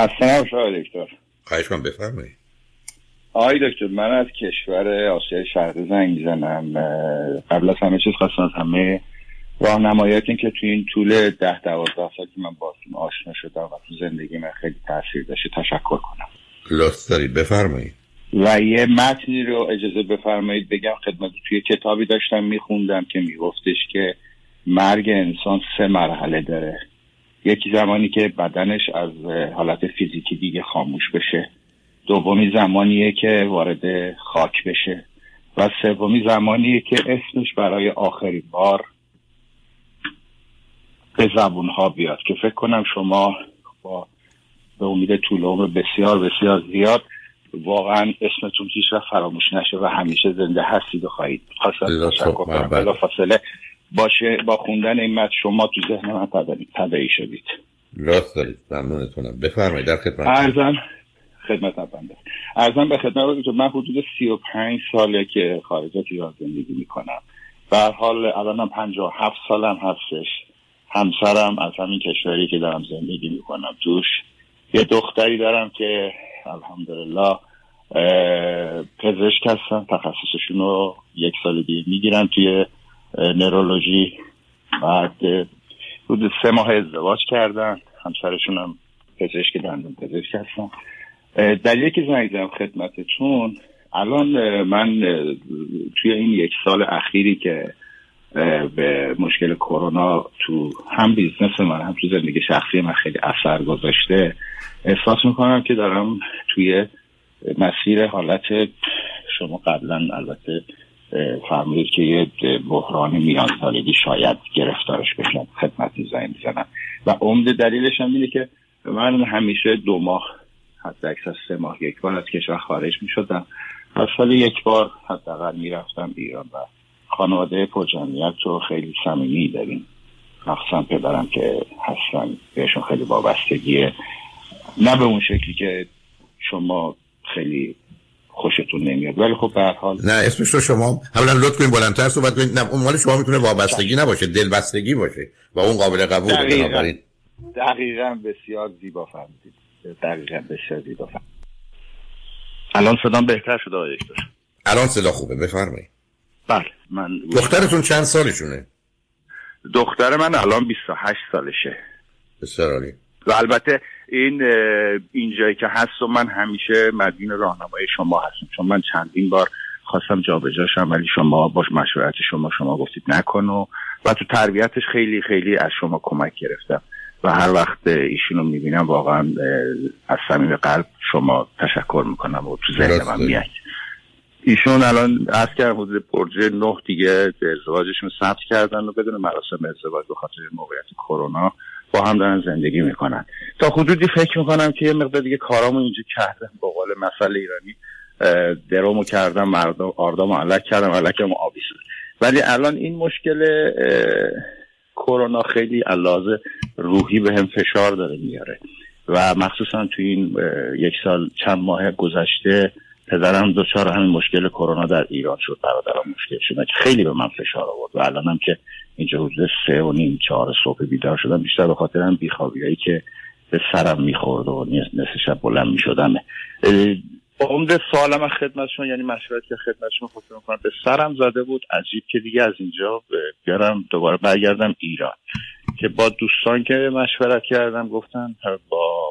خسته نباشه آقای دکتر. خواهش کنم بفرمایید. آقای دکتر من از کشور آسیای شرقی زنگ می‌زنم. قبل از همه چیز خواستم از همه راهنماییاتین که توی این طول ده دوازده سال که من باتون آشنا شدم و تو زندگی من خیلی تاثیر داشته تشکر کنم. لطف دارید بفرمایید. و یه متنی رو اجازه بفرمایید بگم. خدمت توی کتابی داشتم میخوندم که میگفتش که مرگ انسان سه مرحله داره. یکی زمانی که بدنش از حالت فیزیکی دیگه خاموش بشه. دومی زمانیه که وارد خاک بشه. و سومی زمانیه که اسمش برای آخرین بار به زبون ها بیاد که فکر کنم شما با به امید طول عمر بسیار بسیار زیاد واقعا اسمتون هیچ فراموش نشه و همیشه زنده هستید و خواهید خواستم تشکر کنم. فاصله باشه با خوندن این متن شما تو ذهن من تدعی شدید. راست دارید. ممنونتونم. بفرمایید در خدمت ارزم خدمت بنده ارزم به خدمت من حدود 35 ساله که خارج از ایران زندگی می‌کنم. به حال الانم 57 سالم هستش. همسرم از همین کشوری که دارم زندگی می‌کنم توش. یه دختری دارم که الحمدلله پزشک هستن تخصصشون رو یک سال دیگه می‌گیرن توی نورولوژی بعد حدود سه ماه ازدواج کردن. همسرشون هم پزشک دندون پزشک هستن. در یکی زنگ خدمتتون الان من توی این یک سال اخیری که به مشکل کرونا تو هم business من هم تو زندگی شخصی من خیلی اثر گذاشته احساس می‌کنم که دارم توی مسیر حالت شما قبلا البته فرمودید که یه بحران میان سالگی شاید گرفتارش بشن خدمت زنگ می‌زنم و عمده دلیلش هم اینه که من همیشه دو ماه حتی اکثر سه ماه یک بار از کشور خارج می شدم و سال یک بار حداقل می‌رفتم ایران و خانواده پرجمعیت رو خیلی صمیمی داریم. مخصوصا پدرم که هستن بهشون خیلی وابستگیه. نه به اون شکلی که شما خیلی خوشتون نمیاد. ولی خب به حال نه اسمش رو شما اولا لطف کنید بلندتر صحبت کنید نه اون مال شما می‌تونه وابستگی نباشه دلبستگی باشه و اون قابل قبول دقیقاً. دقیقاً بسیار زیبا فهمیدید. دقیقاً بسیار زیبا فهمیدید. الان صدام بهتر شده آقای الان صدا خوبه بفرمایید. بله من دخترتون چند سالشونه؟ دختر من الان 28 سالشه. بسیار عالی. و البته این اینجایی که هست و من همیشه مدین راهنمای شما هستم. چون من چندین بار خواستم جابجاشم ولی شما باش مشورت شما شما گفتید نکن و و تو تربیتش خیلی خیلی از شما کمک گرفتم. و هر وقت ایشونو می‌بینم واقعا از صمیم قلب شما تشکر می‌کنم و تو ذهن من میاد ایشون الان از کردم حدود پرجه نه دیگه ازدواجشون ثبت کردن و بدون مراسم ازدواج به خاطر موقعیت کرونا با هم دارن زندگی می‌کنن. تا حدودی فکر می‌کنم که یه مقدار دیگه کارامو اینجا کردم با قول مسئله ایرانی. درومو کردم مردم آردامو علک کردم علکمو آبی شد. ولی الان این مشکل کرونا خیلی علاوه روحی به هم فشار داره میاره. و مخصوصا تو این یک سال چند ماه گذشته پدرم دچار همین مشکل کرونا در ایران شد برادرم مشکل شد. که خیلی به من فشار آورد و الانم که اینجا حدود سه و نیم چهار صبح بیدار شدم بیشتر به خاطر هم بیخوابیایی که به سرم می‌خورد و نصف شب بلند می‌شدم. عمده سوالم از خدمتشون یعنی مشورت که خدمتشون خواستم می‌کنم به سرم زده بود عجیب که دیگه از اینجا بیارم دوباره برگردم ایران. که با دوستان که مشورت کردم گفتن با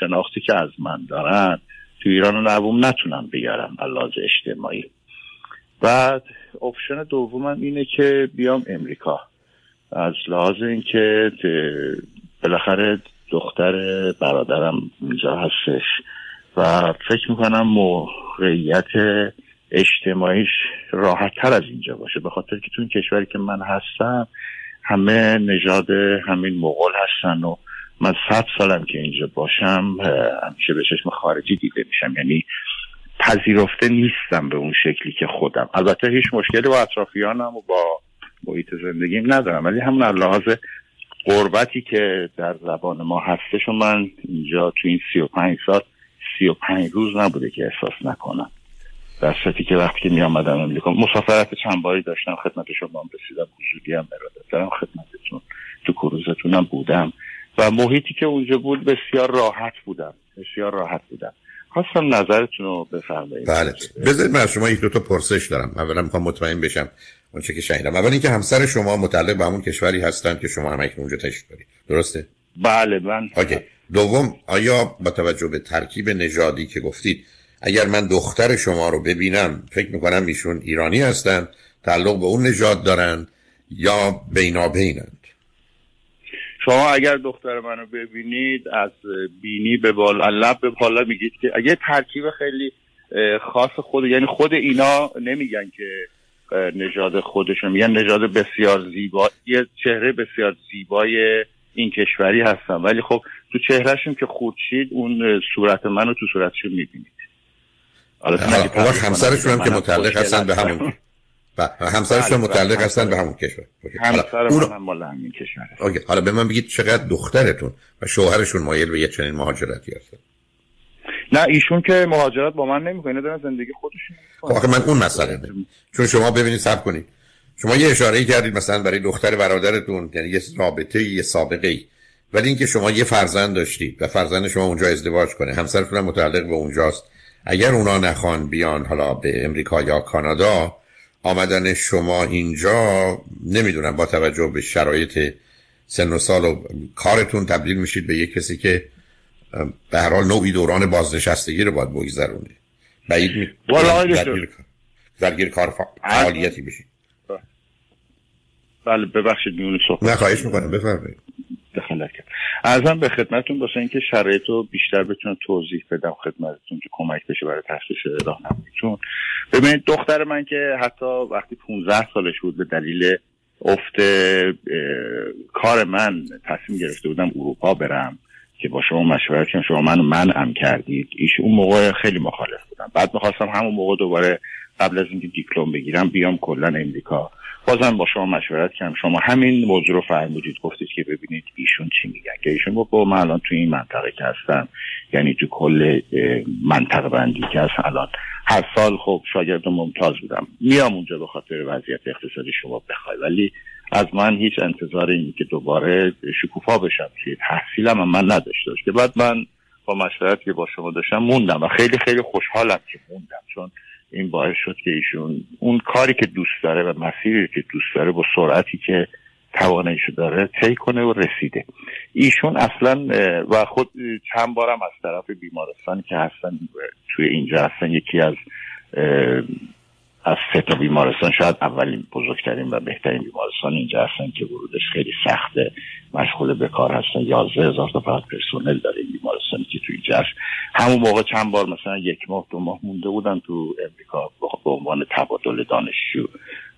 شناختی که از من دارن تو ایران و نبوم نتونم بیارم علاج اجتماعی. بعد اپشن دومم اینه که بیام امریکا. از لحاظ اینکه بالاخره دختر برادرم اینجا هستش و فکر می‌کنم موقعیت اجتماعیش راحت تر از اینجا باشه. به خاطر که تو این کشوری که من هستم همه نژاد همین مغول هستن و من صد سالم که اینجا باشم همیشه به چشم خارجی دیده میشم. یعنی پذیرفته نیستم به اون شکلی که خودم. البته هیچ مشکلی با اطرافیانم و با محیط زندگیم ندارم ولی همون لحاظ قربتی که در زبان ما هستش و من اینجا تو این سی و پنج سال سی و پنج روز نبوده که احساس نکنم. در صورتی که وقتی که می آمدم امریکا مسافرت چند باری داشتم خدمت شما هم رسیدم حضوری هم ارادت دارم خدمتتون تو کروزتونم بودم. و محیطی که اونجا بود بسیار راحت بودم بسیار راحت بودم خواستم نظرتون رو بفرمایید. بله. بذارید من از شما یک دو تا پرسش دارم. اولا می‌خوام مطمئن بشم اون چه که شنیدم. اول اینکه همسر شما متعلق به همون کشوری هستن که شما هم اونجا تشریف دارید. درسته؟ بله من اوکی. دوم آیا با توجه به ترکیب نژادی که گفتید اگر من دختر شما رو ببینم فکر می‌کنم ایشون ایرانی هستن تعلق به اون نژاد دارن یا بینابینند شما اگر دختر منو ببینید از بینی به بالا لب به بالا میگید که اگه ترکیب خیلی خاص خود یعنی خود اینا نمیگن که نژاد خودشون میگن. نژاد بسیار زیبا یه چهره بسیار زیبای این کشوری هستن. ولی خب تو چهرهشون که خورشید اون صورت منو تو صورتشون می‌بینید. حالا همسرشون هم که متعلق هستن به همون. همسرشون بله، متعلق بله. هستن به همون کشور. همسر اون... هم مال همین کشور. اوکی. حالا به من بگید چقدر دخترتون و شوهرشون مایل به یه چنین مهاجرتی هستن؟ نه ایشون که مهاجرت با من نمی‌کنه دارن زندگی خودشون خب، آخه من اون مسئله نه چون شما ببینید صبر کنید. شما یه اشاره کردید مثلا برای دختر برادرتون یعنی یه رابطه یه سابقه ای ولی اینکه شما یه فرزند داشتید و فرزند شما اونجا ازدواج کنه همسرتون هم متعلق به اونجاست. اگر اونا نخوان بیان حالا به امریکا یا کانادا آمدن شما اینجا نمی‌دونم با توجه به شرایط سن و سال و کارتون تبدیل میشید به یک کسی که به هر حال نوعی دوران بازنشستگی رو باید بگذرونه. بعید می درگیر کار فعالیتی بشید. بله ببخشید میونه صحبت. نه خواهش می‌کنم بفرمایید. ارزم به خدمتتون واسه اینکه شرایط رو بیشتر بتونم توضیح بدم خدمتتون که کمک بشه برای تخصیص راهنماییتون. ببینید دختر من که حتی وقتی 15 سالش بود به دلیل افت کار من تصمیم گرفته بودم اروپا برم که با شما مشورت کنم. شما منو منعم کردید. ایش اون موقع خیلی مخالف بودم. بعد می‌خواستم همون موقع دوباره قبل از اینکه دیپلم بگیرم بیام کلا امریکا. بازم با شما مشورت کردم. شما همین موضوع رو فرمودید. گفتید که ببینید ایشون چی میگن. که ایشون گفت من الان تو این منطقه که هستم یعنی تو کل منطقه بندی که هست الان. هر سال خب شاگرد ممتاز بودم. میام اونجا به خاطر وضعیت اقتصادی شما بخوای. ولی از من هیچ انتظار این که دوباره شکوفا بشم. که تحصیلم من نداشته که بعد من با مشورت که با شما داشتم موندم و خیلی خیلی خوشحالم که موندم. چون این باعث شد که ایشون اون کاری که دوست داره و مسیری که دوست داره با سرعتی که تواناییشو داره طی کنه و رسیده. ایشون اصلا و خود چند بارم از طرف بیمارستانی که هستن توی اینجا هستن یکی از از سه تا بیمارستان شاید اولین بزرگترین و بهترین بیمارستان اینجا هستن که ورودش خیلی سخته. مشغول به کار هستن. یازده هزار تا فقط پرسونل داره این بیمارستانی که تو اینجا هست. همون موقع چند بار مثلا یک ماه دو ماه مونده بودن تو امریکا به عنوان تبادل دانشجو.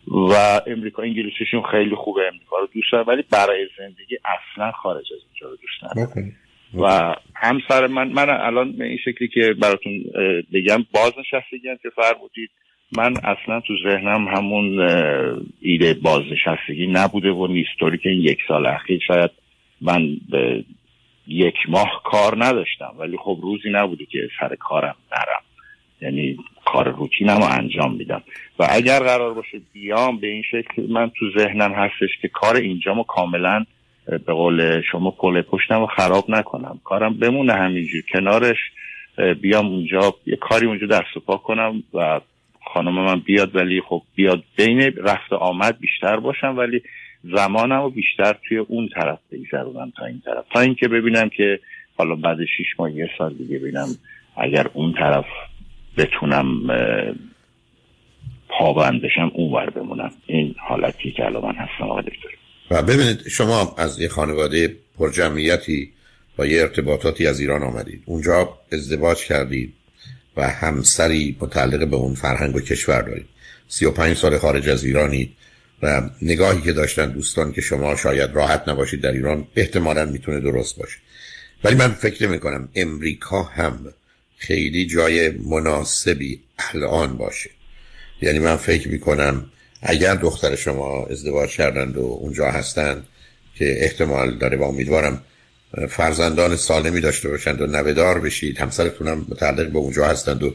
و امریکا انگلیسیشون خیلی خوبه امریکا رو دوست دارن ولی برای زندگی اصلا خارج از اینجا رو دوست ندارن و همسر من من الان به این شکلی که براتون بگم بازنشستگی هم که فرمودید. من اصلا تو ذهنم همون ایده بازنشستگی نبوده و نیستوری که این یک سال اخیر شاید من به یک ماه کار نداشتم. ولی خب روزی نبوده که سر کارم نرم. یعنی کار روتینم رو انجام میدم. و اگر قرار باشه بیام به این شکل من تو ذهنم هستش که کار اینجامو کاملا به قول شما پل پشتم رو خراب نکنم. کارم بمونه همینجور. کنارش بیام اونجا یه کاری اونجا در پا کنم و خانم من بیاد ولی خب بیاد بین رفت آمد بیشتر باشم ولی زمانم رو بیشتر توی اون طرف بگذرونم تا این طرف. تا اینکه ببینم که حالا بعد شیش ماه یه سال دیگه ببینم اگر اون طرف بتونم پابند بشم اون ور بمونم. این حالتی که الان من هستم آقای دکتر. و ببینید شما از یه خانواده پرجمعیتی با یه ارتباطاتی از ایران آمدید. اونجا ازدواج کردید. و همسری متعلق به اون فرهنگ و کشور دارید سی و پنج سال خارج از ایرانی و نگاهی که داشتن دوستان که شما شاید راحت نباشید در ایران احتمالا می‌تونه درست باشه. ولی من فکر نمی کنم امریکا هم خیلی جای مناسبی الان باشه. یعنی من فکر می کنم اگر دختر شما ازدواج کردند و اونجا هستند که احتمال داره و امیدوارم فرزندان سالمی داشته باشند و نوهدار بشید. همسرتون هم متعلق به اونجا هستند و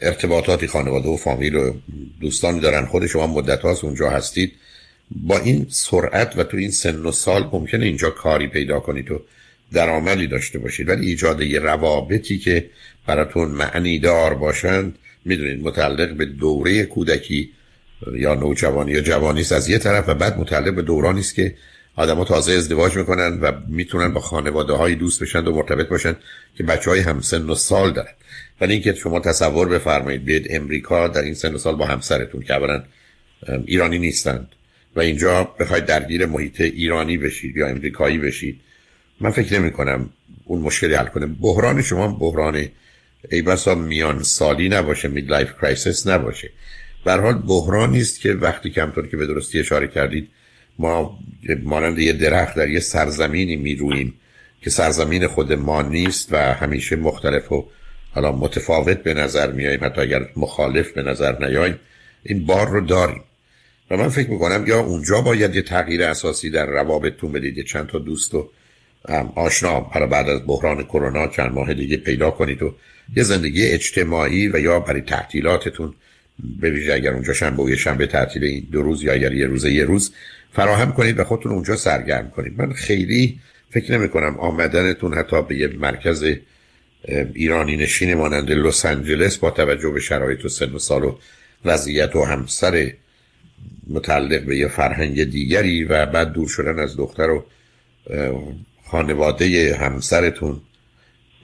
ارتباطاتی خانواده و فامیل و دوستانی دارن. خود شما مدت هاست اونجا هستید. با این سرعت و تو این سن و سال ممکنه اینجا کاری پیدا کنید و درآمدی داشته باشید. ولی ایجاد یه روابطی که براتون معنی دار باشند می‌دونید متعلق به دوره کودکی یا نوجوانی یا جوانی است از یه طرف و بعد متعلق به دورانی است که آدما تازه ازدواج می‌کنن و می‌تونن با خانواده های دوست بشن و مرتبط باشن که بچه های همسن و سال دارن. ولی اینکه شما تصور بفرمایید بیاید امریکا در این سن و سال با همسرتون که اولا ایرانی نیستند و اینجا بخواید درگیر محیط ایرانی بشید یا امریکایی بشید من فکر نمی کنم اون مشکلی حل کنه. بحران شما بحران ای بسا میان سالی نباشه midlife crisis نباشه. به حال بحرانی است که وقتی همون‌طور که به درستی اشاره کردید ما مانند یه درخت در یه سرزمینی می‌رویم که سرزمین خود ما نیست و همیشه مختلف و حالا متفاوت به نظر میاییم حتی اگر مخالف به نظر نیاییم این بار رو داریم. و من فکر می‌کنم یا اونجا باید یه تغییر اساسی در روابطتون بدید چند تا دوست و آشنا برای بعد از بحران کرونا چند ماه دیگه پیدا کنید و یه زندگی اجتماعی و یا برای تعطیلاتتون ویژه اگر اونجا شنبه و یه شنبه تعطیل این دو روز یا اگر یه روزه یه روز فراهم کنید و خودتون اونجا سرگرم کنید. من خیلی فکر نمی کنم آمدنتون حتی به یه مرکز ایرانی نشین مانند لس آنجلس با توجه به شرایط و سن و سال و وضعیت و همسر متعلق به یه فرهنگ دیگری و بعد دور شدن از دختر و خانواده همسرتون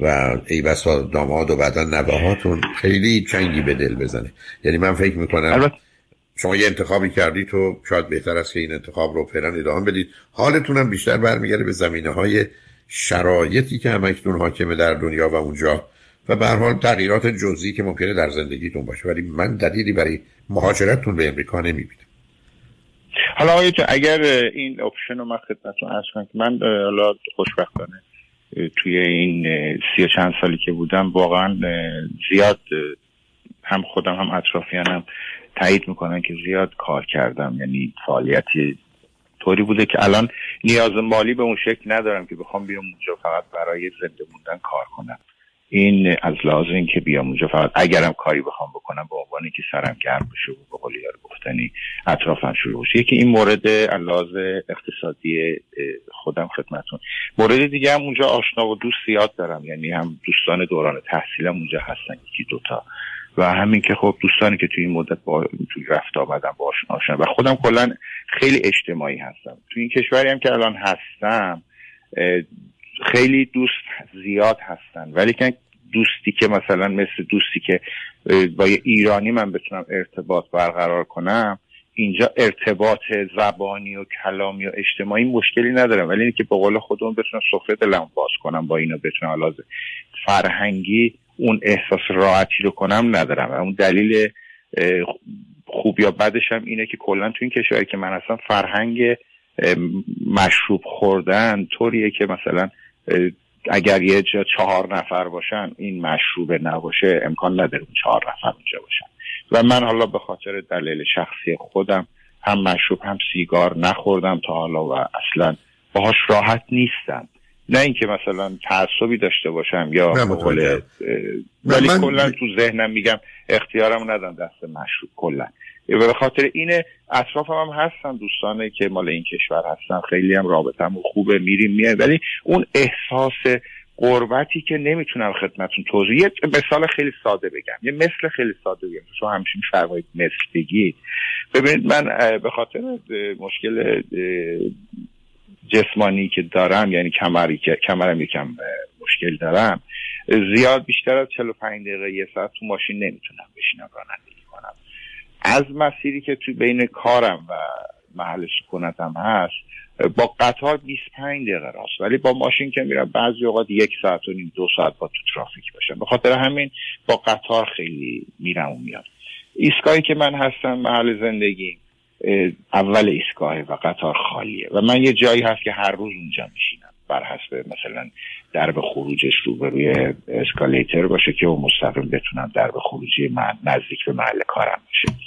و ای بسا داماد و بعدا نوهاتون خیلی چنگی به دل بزنه. یعنی من فکر می‌کنم شما یه انتخابی کردید تو شاید بهتر است که این انتخاب رو فعلا ادامه بدید. حالتون هم بیشتر برمیگرده به زمینه های شرایطی که همکنون حاکمه در دنیا و اونجا. و به حال تغییرات جزئی که ممکنه در زندگیتون باشه. ولی من دلیلی برای مهاجرتتون به امریکا نمی‌بینم. حالا آقای اگر این اپشن رو من خدمتتون عرض کنم که من حالا خوشبختانه توی این سی و چند سالی که بودم واقعا زیاد هم خودم هم اطرافیانم تایید می‌کنن که زیاد کار کردم. یعنی فعالیتی طوری بوده که الان نیاز مالی به اون شکل ندارم که بخوام بیام اونجا فقط برای زنده موندن کار کنم. این از لازم این که بیام اونجا فقط اگرم کاری بخوام بکنم به عنوان که سرم گرم بشه و به یار گفتنی اطرافم شروع بشه. یکی این مورد لحاظ اقتصادی خودم خدمتون مورد دیگه هم اونجا آشنا و دوست زیاد دارم. یعنی هم دوستان دوران تحصیلم اونجا هستن یکی دوتا. و همین که خب دوستانی که توی این مدت با توی رفت آمدم باشون آشنا و خودم کلا خیلی اجتماعی هستم. توی این کشوری هم که الان هستم خیلی دوست زیاد هستن. ولی که دوستی که مثلا مثل دوستی که با یه ایرانی من بتونم ارتباط برقرار کنم اینجا ارتباط زبانی و کلامی و اجتماعی مشکلی ندارم. ولی اینکه به قول خودم بتونم سفره دلم باز کنم با اینا بتونم لازم فرهنگی اون احساس راحتی رو کنم ندارم. اون دلیل خوب یا بدش هم اینه که کلا تو این کشوری که من هستم فرهنگ مشروب خوردن طوریه که مثلا اگر یه جا چهار نفر باشن این مشروبه نباشه امکان نداره اون چهار نفر اونجا باشن. و من حالا به خاطر دلیل شخصی خودم هم مشروب هم سیگار نخوردم تا حالا و اصلا باهاش راحت نیستم. نه اینکه مثلا تعصبی داشته باشم یا ولی من... کلا تو ذهنم میگم اختیارم ندم دست مشروب کلا. به خاطر اینه اطرافم هم هستن دوستانه که مال این کشور هستن خیلی هم رابطم خوبه میریم میاد ولی اون احساس قربتی که نمی‌تونم خدمتون توضیح یه مثال خیلی ساده بگم. یه مثل خیلی ساده بگم. شما همچین فرمایید مثل بگید ببینید من به خاطر مشکل جسمانی که دارم یعنی کمری که کمرم یکم مشکل دارم زیاد بیشتر از 45 دقیقه یه ساعت تو ماشین نمی‌تونم بشینم رانندگی کنم. از مسیری که تو بین کارم و محل سکونتم هست با قطار 25 دقیقه راست. ولی با ماشین که میرم بعضی اوقات یک ساعت و نیم دو ساعت با تو ترافیک باشم. به خاطر همین با قطار خیلی میرم و میام. ایستگاهی که من هستم محل زندگی. اول ایستگاه و قطار خالیه. و من یه جایی هست که هر روز اونجا میشینم. بر حسب مثلا درب خروجش رو به روی اسکالیتر باشه که اون مستقیم بتونم درب خروجی من نزدیک به محل کارم باشه.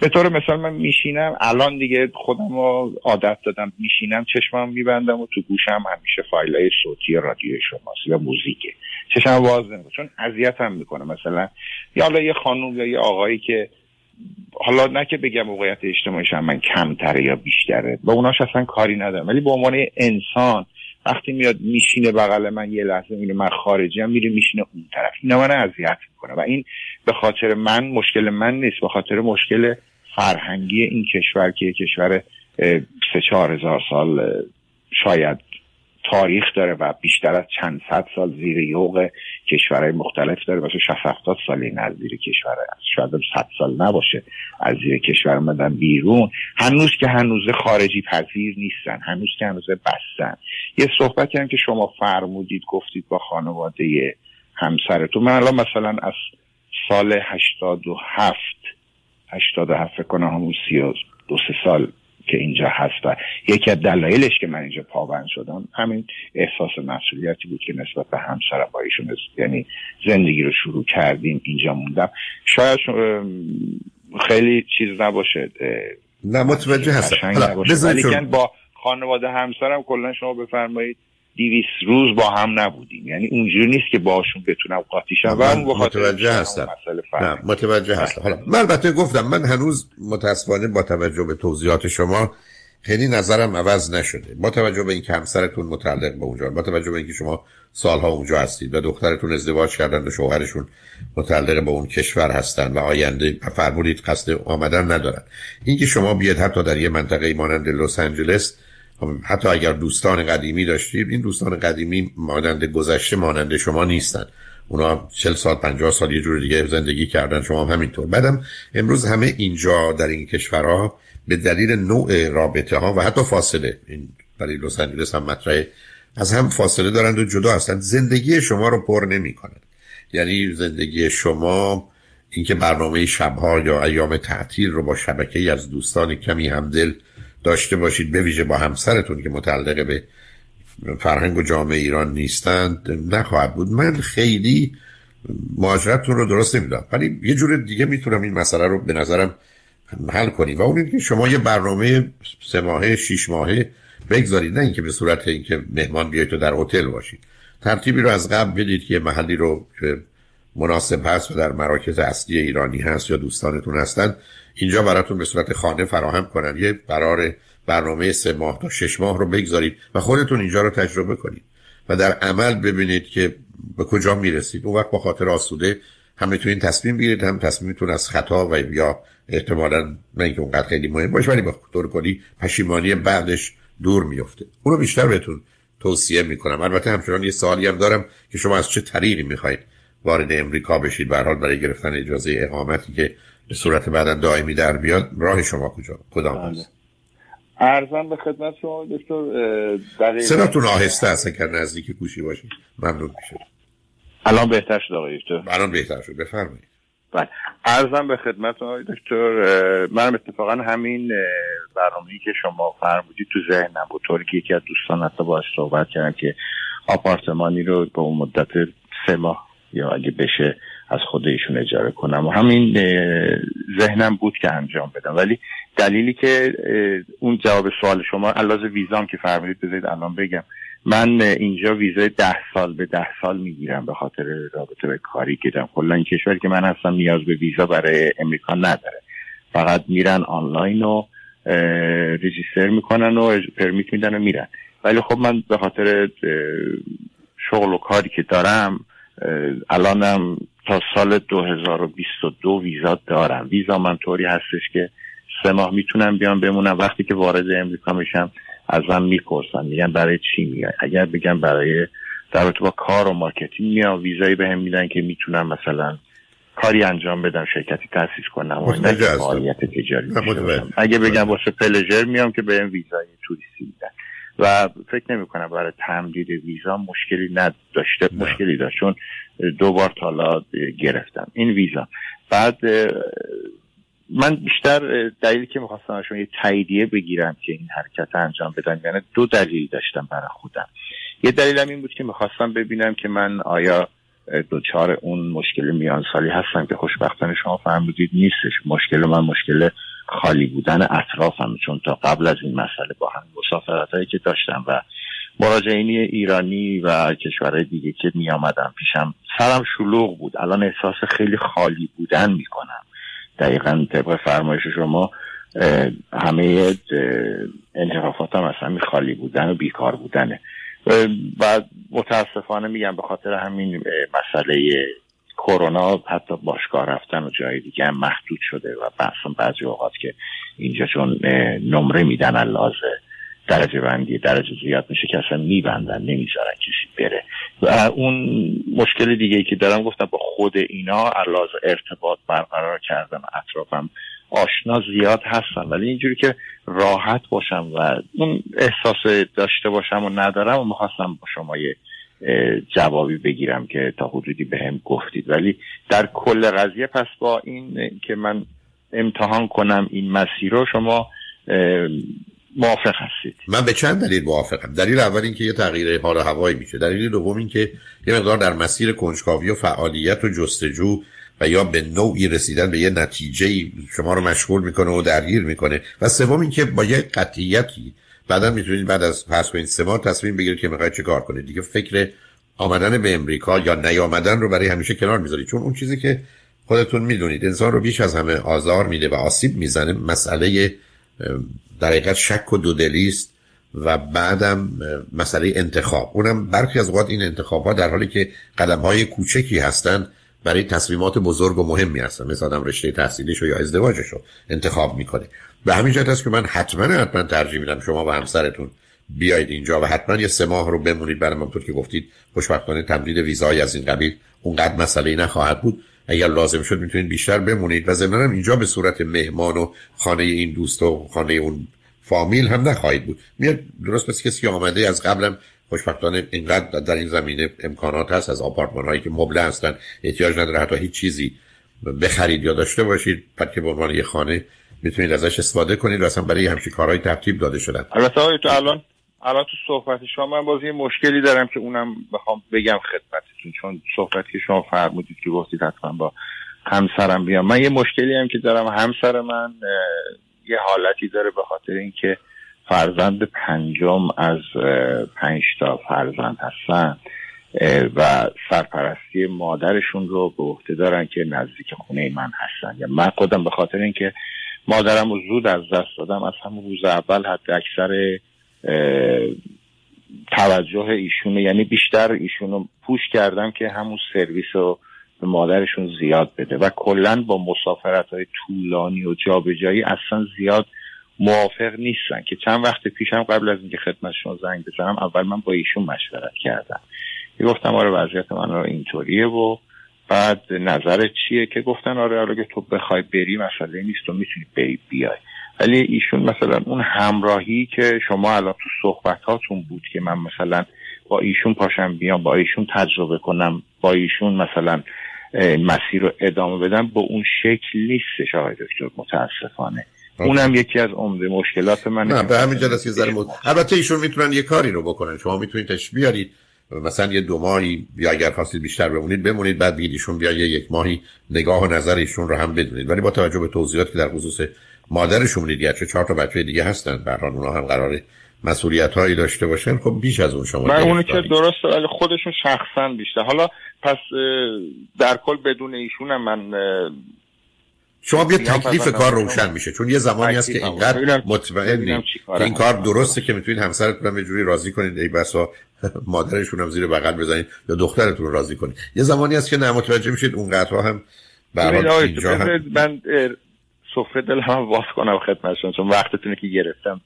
به طور مثال من میشینم الان دیگه خودم رو عادت دادم میشینم چشمم میبندم و تو گوشم همیشه فایل های صوتی رادیو شماست یا موزیکه. چشم باز نمی‌کنم چون اذیتم می‌کنه. مثلا یا حالا یه خانوم یا یه آقایی که حالا نه که بگم موقعیت اجتماعیش من کمتره یا بیشتره با اوناش اصلا کاری ندارم. ولی به عنوان انسان وقتی میاد میشینه بغل من یه لحظه میره من خارجی هم میره میشینه اون طرف. اینا من اذیت می‌کنه و این به خاطر من مشکل من نیست به خاطر مشکل فرهنگی این کشور که کشور سه چهار هزار سال شاید تاریخ داره و بیشتر از چند صد سال زیر یوغ کشورهای مختلف داره. مثلا 60 70 سال این از زیر کشور شاید 100 سال نباشه از زیر کشور اومدن بیرون. هنوز که هنوز خارجی پذیر نیستن. هنوز که هنوز بستن. یه صحبتی هم که شما فرمودید گفتید با خانواده همسرتون. من الان مثلا از سال 87 87 فکر کنم همون سی دو سه سال که اینجا هست و یکی از دلایلش که من اینجا پابند شدم همین احساس مسئولیتی بود که نسبت به همسرم با ایشون یعنی زندگی رو شروع کردیم اینجا موندم. شاید خیلی چیز نباشه نه متوجه هستم. با خانواده همسرم کلا شما بفرمایید. دیویس روز با هم نبودیم. یعنی اونجوری نیست که باشون بتونم قاطی شم. و متوجه هستم. نه متوجه هستم. حالا من البته گفتم من هنوز متاسفانه با توجه به توضیحات شما خیلی نظرم عوض نشده. با توجه به اینکه همسرتون متعلق به اونجا با توجه به اینکه شما سالها اونجا هستید و دخترتون ازدواج کردن و شوهرشون متعلق به اون کشور هستن و آینده فرمودید قصد آمدن ندارن. اینکه شما بیاد حتی در یه منطقه مانند لس آنجلس حتی اگر دوستان قدیمی داشتید این دوستان قدیمی مانند گذشته مانند شما نیستن. اونا 40 سال 50 سال یه جور دیگه زندگی کردن شما هم همینطور. بعدم امروز همه اینجا در این کشورها به دلیل نوع رابطه ها و حتی فاصله این برای لس آنجلس هم مطرحه از هم فاصله دارند و جدا هستند. زندگی شما رو پر نمی کنند یعنی زندگی شما اینکه برنامه شبها یا ایام تعطیل رو با شبکه از دوستان کمی همدل داشته باشید به ویژه با همسرتون که متعلق به فرهنگ و جامعه ایران نیستند نخواهد بود. من خیلی مهاجرتتون رو درست نمی‌دونم ولی یه جور دیگه می‌تونم این مسئله رو به نظرم حل کنید و اون اینکه شما یه برنامه سه ماهه شیش ماهه بگذارید نه اینکه به صورت اینکه مهمان بیاید تو در هتل باشید. ترتیبی رو از قبل بدید که محلی رو که مناسب هست و در مراکز اصلی ایرانی هست یا دوستانتون هستند اینجا براتون به صورت خانه فراهم کنن. یه قرار برنامه سه ماه تا شش ماه رو بگذارید و خودتون اینجا رو تجربه کنید و در عمل ببینید که به کجا می‌رسید. اون وقت با خاطر آسوده هم می‌تونید تصمیم بگیرید هم تصمیمتون از خطا و یا احتمالا نه اینکه اونقدر خیلی مهم باشه ولی با طور کلی پشیمانی بعدش دور میفته اونو بیشتر بهتون توصیه می‌کنم. البته همچنان یه سوالی هم دارم که شما از چه طریقی می‌خواید وارد امریکا بشید؟ به حال برای گرفتن اجازه اقامتی که به صورت بعدا دائمی در بیاد راه شما کجا؟ کدام بله. هست ارزم به خدمت شما دکتر صداتون آهسته است که نزدیک گوشی باشید. ممنون میشه الان بهتر شد آقای دکتر. الان بهتر شد. بفرمایید. بله. ارزم به خدمت آقای دکتر منم اتفاقا همین برنامه‌ای که شما فرمودید تو ذهنم بود. طوری که یکی از دوستان حتی باش صحبت کردن که آپارتمانی رو به اون مدت سه ماه یا اگه بشه از خود ایشون اجاره کنم. و همین ذهنم بود که انجام بدم. ولی دلیلی که اون جواب سوال شما علاوه ویزام که فرمودید بذارید الان بگم. من اینجا ویزای ده سال به ده سال می‌گیرم به خاطر رابطه به کاری که دارم. کلا این کشوری که من هستم نیاز به ویزا برای امریکا نداره. فقط میرن آنلاین و رجیستر می‌کنن و پرمیت میدن و میرن. ولی خب من به خاطر شغل و کاری که دارم الانم تا سال 2022 ویزا دارم. ویزا من طوری هستش که سه ماه می‌تونم بیام بمونم. وقتی که وارد امریکا میشم ازم می‌پرسن. میگن برای چی میگن؟ اگر بگم برای در با کار و marketing میام ویزایی به هم میدن که می‌تونم مثلا کاری انجام بدم شرکتی تاسیس کنم و فعالیت تجاری اگه بگم واسه پلژر میام که بهم ویزای توریستی میدن. و فکر نمی کنم برای تمدید ویزا مشکلی نداشته مشکلی داشت. چون دو بار تالا گرفتم این ویزا. بعد من بیشتر دلیلی که می‌خواستم شما یه تاییدیه بگیرم که این حرکت انجام بدم یعنی دو دلیل داشتم برای خودم. یه دلیلم این بود که می‌خواستم ببینم که من آیا دوچار اون مشکل میان سالی هستم که خوشبختانه شما فرمودید نیستش. مشکل من مشکل خالی بودن اطرافم چون تا قبل از این مسئله با هم مسافرت هایی که داشتم و مراجعینی ایرانی و کشورهای دیگه که می آمدم پیشم سرم شلوغ بود. الان احساس خیلی خالی بودن می‌کنم. دقیقا طبق فرمایش شما همه انحرافات هم اصلا خالی بودن و بیکار بودنه. و متاسفانه میگم به خاطر همین مسئله کرونا حتی باشگاه رفتن و جای دیگه هم محدود شده و بحثم بعضی اوقات که اینجا چون نمره میدن اللازه درجه بندی درجه زیاد میشه که اصلا میبندن نمی‌ذارن کسی بره. و اون مشکل دیگه ای که دارم گفتم با خود اینا علاوه ارتباط برقرار کردم اطرافم آشنا زیاد هستن. ولی اینجوری که راحت باشم و اون احساس داشته باشم و ندارم و می‌خواستم با شما یه جوابی بگیرم که تا حدودی به هم گفتید. ولی در کل قضیه پس با این که من امتحان کنم این مسیر رو شما موافق هستید. من به چند دلیل موافقم؟ دلیل اول اینکه یه تغییر حال هوایی میشه. دلیل دوم اینکه یه مقدار در مسیر کنجکاوی و فعالیت و جستجو و یا به نوعی رسیدن به یه نتیجه شما رو مشغول می‌کنه و درگیر می‌کنه. و سوم اینکه با یه قطعیتی بعدا می‌تونید بعد از پس کنید سه ماه تصمیم بگیرید که می‌خواید چه کار کنید. دیگه فکر آمدن به امریکا یا نیامدن رو برای همیشه کنار می‌ذارید. چون اون چیزی که خودتون می‌دونید انسان رو بیش از همه آزار میده و آسیب می‌زنه. مسئله در حقیقت شک و دودلی است و بعدم مسئله انتخاب. اونم برخی از اوقات این انتخاب ها در حالی که قدم های کوچکی هستند برای تصمیمات بزرگ و مهمی هستن مثل آدم رشته تحصیلیش یا ازدواجش رو انتخاب می‌کنه. به همین جهت است که من حتما حتما ترجیح میدم شما و همسرتون بیاید اینجا و حتما یه سه ماه رو بمونید برای همونطور که گفتید خوشبختانه تمدید ویزای از این قبیل اونقدر مسئله نخواهد بود. اگر لازم شد می‌تونید بیشتر بمونید و ضمن اینجا به صورت مهمان و خانه این دوست و خانه اون فامیل هم نخواهید بود. میاد درست مثل کسی آمده از قبلم خوشبختانه اینقدر در این زمینه امکانات هست از آپارتمان هایی که مبله هستن احتیاج نداره حتی هیچ چیزی بخرید یا داشته باشید بعد که به عنوان یه خانه می‌تونید ازش استفاده کنید و اصلا برای همچین کارهای ترتیب داده شدن. البته تو الان الان تو صحبت شما من باز یه مشکلی دارم که اونم بخوام بگم خدمتتون چون صحبتی که شما فرمودید که گفتید حتما با همسرم بیام. من یه مشکلی هم که دارم همسر من یه حالتی داره به خاطر اینکه فرزند پنجم از پنج تا فرزند هستن و سرپرستی مادرشون رو به عهده دارن که نزدیک خونه من هستن. یا من خودم به خاطر اینکه مادرم رو زود از دست دادم. از همون روز اول حتی اکثر توجه ایشونه یعنی بیشتر ایشونو پوش کردم که همون سرویس رو به مادرشون زیاد بده. و کلا با مسافرت های طولانی و جابجایی اصلا زیاد موافق نیستن که چند وقت پیشم قبل از اینکه خدمتشون زنگ بزنم اول من با ایشون مشورت کردم. گفتم آره وضعیت من رو اینطوریه و بعد نظر چیه که گفتن آره آره تو بخوای بری مسئله نیست و می‌تونی بری بیای. ولی ایشون مثلا اون همراهی که شما الان تو صحبتاتون بود که من مثلا با ایشون پاشم بیام با ایشون تجربه کنم با ایشون مثلا مسیر رو ادامه بدم با اون شکل نیستش آقای دکتر متاسفانه. اونم یکی از عمده مشکلات من نه به همین جلسه ذره البته ایشون می‌تونن یه کاری رو بکنن. شما می‌تونید تش بیارید. مثلا یه دو ماهی یا اگر خواستید بیشتر بمونید بمونید بعد بگید ایشون بیا یه یک ماهی نگاه و نظر ایشون رو هم بدونید. ولی با توجه به توضیحاتی که در خصوص مادرشون می‌دید چه چهار تا بچه دیگه هستن به هر اونها هم قراره مسئولیت هایی داشته باشن خب بیش از اون شما من اونو که درست ولی خودشون شخصا بیشتر. حالا پس در کل بدون ایشون من شما بیا تکلیف کار روشن میشه چون یه زمانی هست که اینقدر مطمئنی که این کار درسته که می‌تونید همسرتون هم جوری راضی کنید ای بسا مادرشون هم زیر بغل بزنید یا دخترتون راضی کنید. یه زمانی هست که نمتوجه میشید اونقدرها هم برای اینجا هم من سفره دل هم واس کنم خدمتشون چون وقتتونه که گرفتم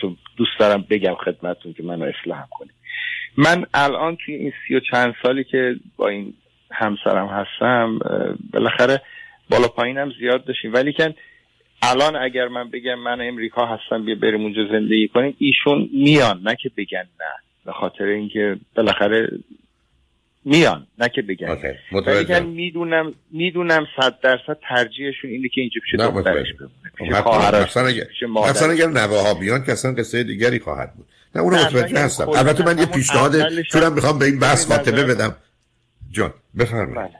چون دوست دارم بگم خدمتتون که منو اصلاح کنید. من الان توی این سی و چند سالی که با این همسرم هستم بالاخره بالا پایینم زیاد داشتیم. ولی که الان اگر من بگم من امریکا هستم بیا بریم اونجا زندگی کنیم ایشون میان نه که بگن نه. به خاطر اینکه بالاخره میان نه که بگن. ولی می‌دونم می‌دونم صد درصد ترجیحشون اینه که اینجا پیش دخترش بمونه اصلا اگر نواها بیان که اصلا قصه دیگری خواهد بود. نه اونو متوجه هستم. البته من یه پیشنهاد چونم می‌خوام به این بحث خاتمه بدم. جان بفرمایید.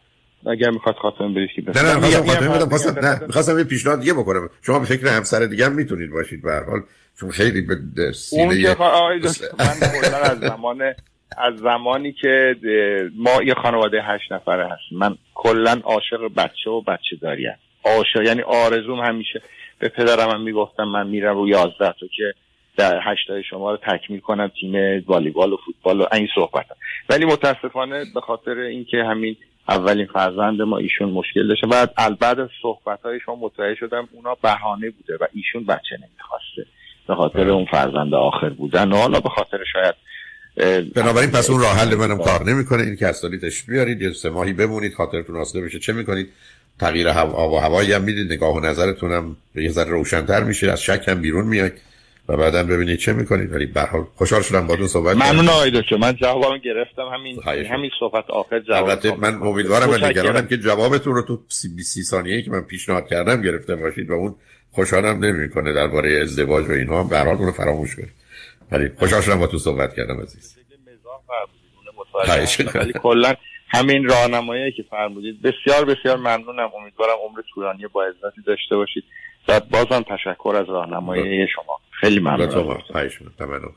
بله. اگر می‌خواد خاتمه بدید که نه نه می‌خواستم خاتمه بدم. خواستم نه می‌خواستم یه پیشنهاد دیگه بکنم. شما به فکر همسر دیگه هم می‌تونید باشید به هر حال. چون خیلی به سینه اون که من از زمان از زمانی که ما یه خانواده هشت نفره هست من کلا عاشق بچه و بچه داری عاشق یعنی آرزوم همیشه به پدرم هم می‌گفتم من میرم رو یازده تا که در هشتای شما رو تکمیل کنم تیم والیبال و فوتبال و این صحبت هم. ولی متاسفانه به خاطر اینکه همین اولین فرزند ما ایشون مشکل داشته و بعد از صحبت های شما متوجه شدم اونا بهانه بوده و ایشون بچه نمی‌خواسته به خاطر اون فرزند آخر بودن. و حالا به خاطر شاید بنابراین پس اون راه حل منم کار نمی‌کنه. این که استالیتش بیارید یه سه ماهی بمونید خاطرتون آسوده بشه چه می‌کنید؟ تغییر هوا و هوایی هم می‌دید. نگاه و نظرتونم یه ذره روشنتر میشه. از شک هم بیرون میاد و بعدا ببینید چه می‌کنید. ولی به حال خوشحال شدم باهاتون صحبت ممنون آقای دکتر. من جوابم گرفتم. همین همین صحبت آخر جواب البته من امیدوارم و نگرانم که جوابتون رو تو 30 ثانیه‌ای که من پیشنهاد کردم گرفته باشید و اون خوشحالم نمی‌کنه درباره ازدواج و اینها. به هر حال اون فراموش کنید. ولی خوشحال شدم با تو صحبت کردم عزیز. ولی کلا همین راهنمایی که فرمودید. بسیار بسیار ممنونم. امیدوارم عمر طولانی با عزتی داشته باشید. و بازم تشکر از راهنمایی شما. خیلی ممنون.